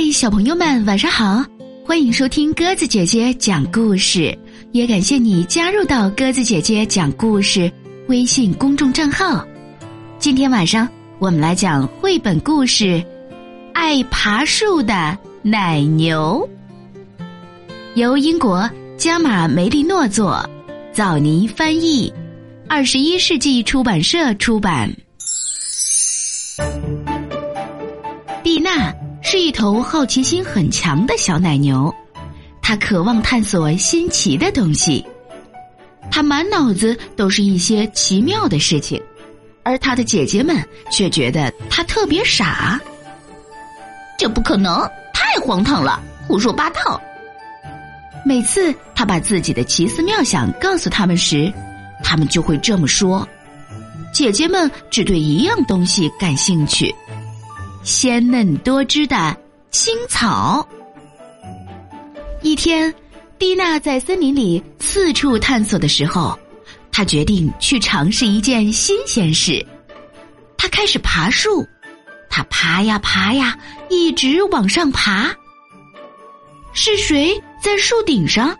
嗨，小朋友们，晚上好！欢迎收听鸽子姐姐讲故事，也感谢你加入到鸽子姐姐讲故事微信公众账号。今天晚上我们来讲绘本故事《爱爬树的奶牛》，由英国加马梅利诺作，枣泥翻译，二十一世纪出版社出版。蒂娜。是一头好奇心很强的小奶牛，它渴望探索新奇的东西，它满脑子都是一些奇妙的事情，而他的姐姐们却觉得他特别傻。这不可能，太荒唐了，胡说八道。每次他把自己的奇思妙想告诉他们时，他们就会这么说。姐姐们只对一样东西感兴趣。鲜嫩多汁的青草。一天，蒂娜在森林里四处探索的时候，她决定去尝试一件新鲜事。她开始爬树，她爬呀爬呀，一直往上爬。是谁在树顶上？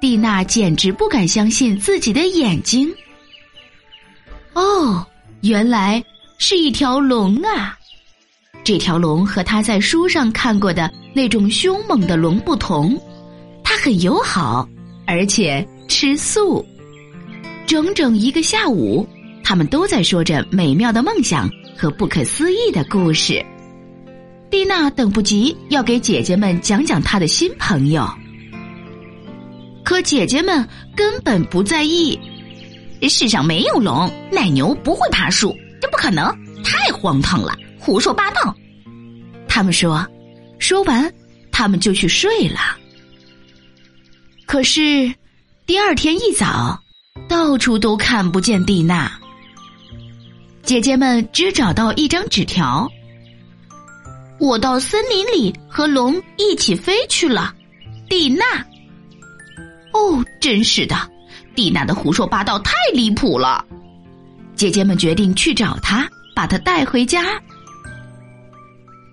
蒂娜简直不敢相信自己的眼睛。哦，原来是一条龙啊！这条龙和他在书上看过的那种凶猛的龙不同，它很友好，而且吃素。整整一个下午，他们都在说着美妙的梦想和不可思议的故事。蒂娜等不及要给姐姐们讲讲她的新朋友，可姐姐们根本不在意。世上没有龙，奶牛不会爬树，这不可能，太荒唐了。胡说八道！他们说，说完，他们就去睡了。可是，第二天一早，到处都看不见蒂娜。姐姐们只找到一张纸条：“我到森林里和龙一起飞去了。”蒂娜。哦，真是的，蒂娜的胡说八道太离谱了。姐姐们决定去找她，把她带回家。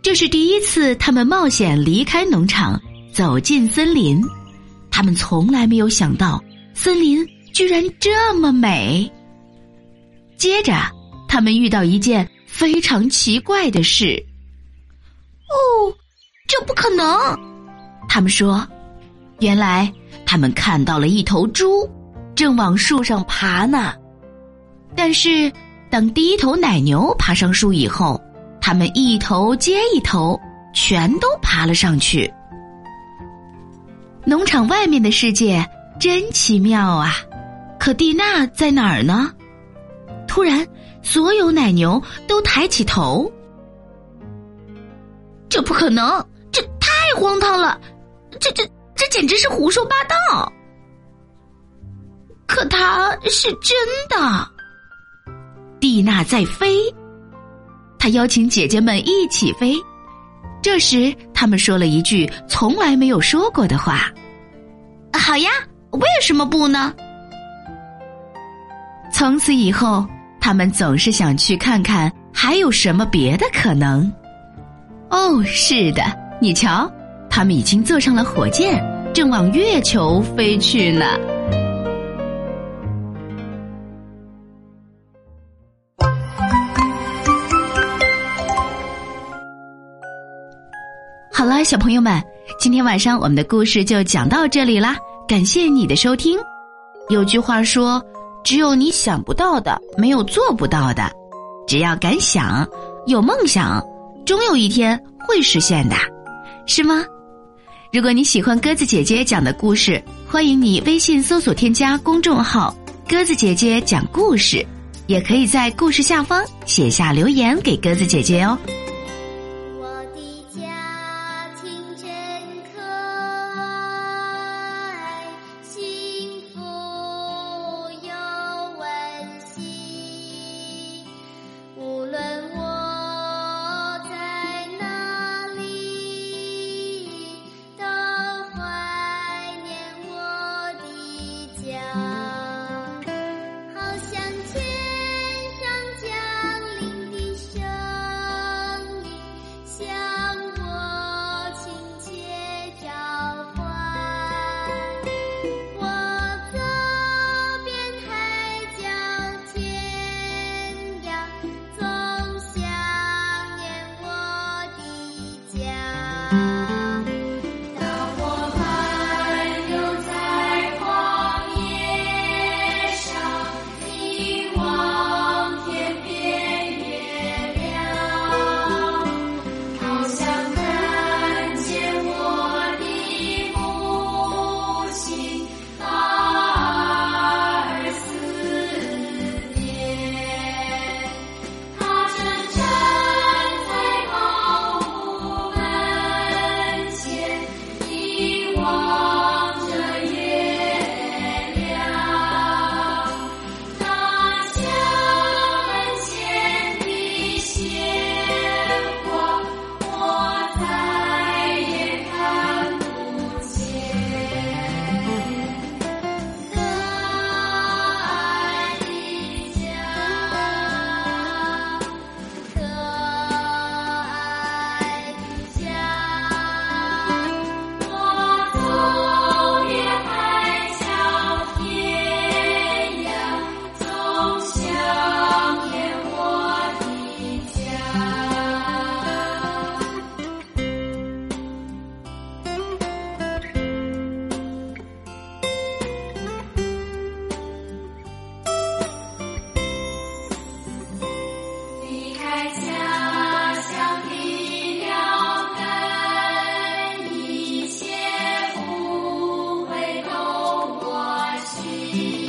这是第一次，他们冒险离开农场，走进森林。他们从来没有想到，森林居然这么美。接着，他们遇到一件非常奇怪的事。哦，这不可能！他们说，原来他们看到了一头猪，正往树上爬呢。但是，当第一头奶牛爬上树以后，他们一头接一头，全都爬了上去。农场外面的世界真奇妙啊！可蒂娜在哪儿呢？突然，所有奶牛都抬起头。这不可能！这太荒唐了！这这这简直是胡说八道！可它是真的。蒂娜在飞。他邀请姐姐们一起飞，这时他们说了一句从来没有说过的话：“好呀，为什么不呢？”从此以后，他们总是想去看看还有什么别的可能。哦，是的，你瞧，他们已经坐上了火箭，正往月球飞去呢。小朋友们，今天晚上我们的故事就讲到这里啦。感谢你的收听。有句话说：“只有你想不到的，没有做不到的。只要敢想，有梦想，终有一天会实现的，是吗？”如果你喜欢鸽子姐姐讲的故事，欢迎你微信搜索添加公众号“鸽子姐姐讲故事”，也可以在故事下方写下留言给鸽子姐姐哦。Thank you.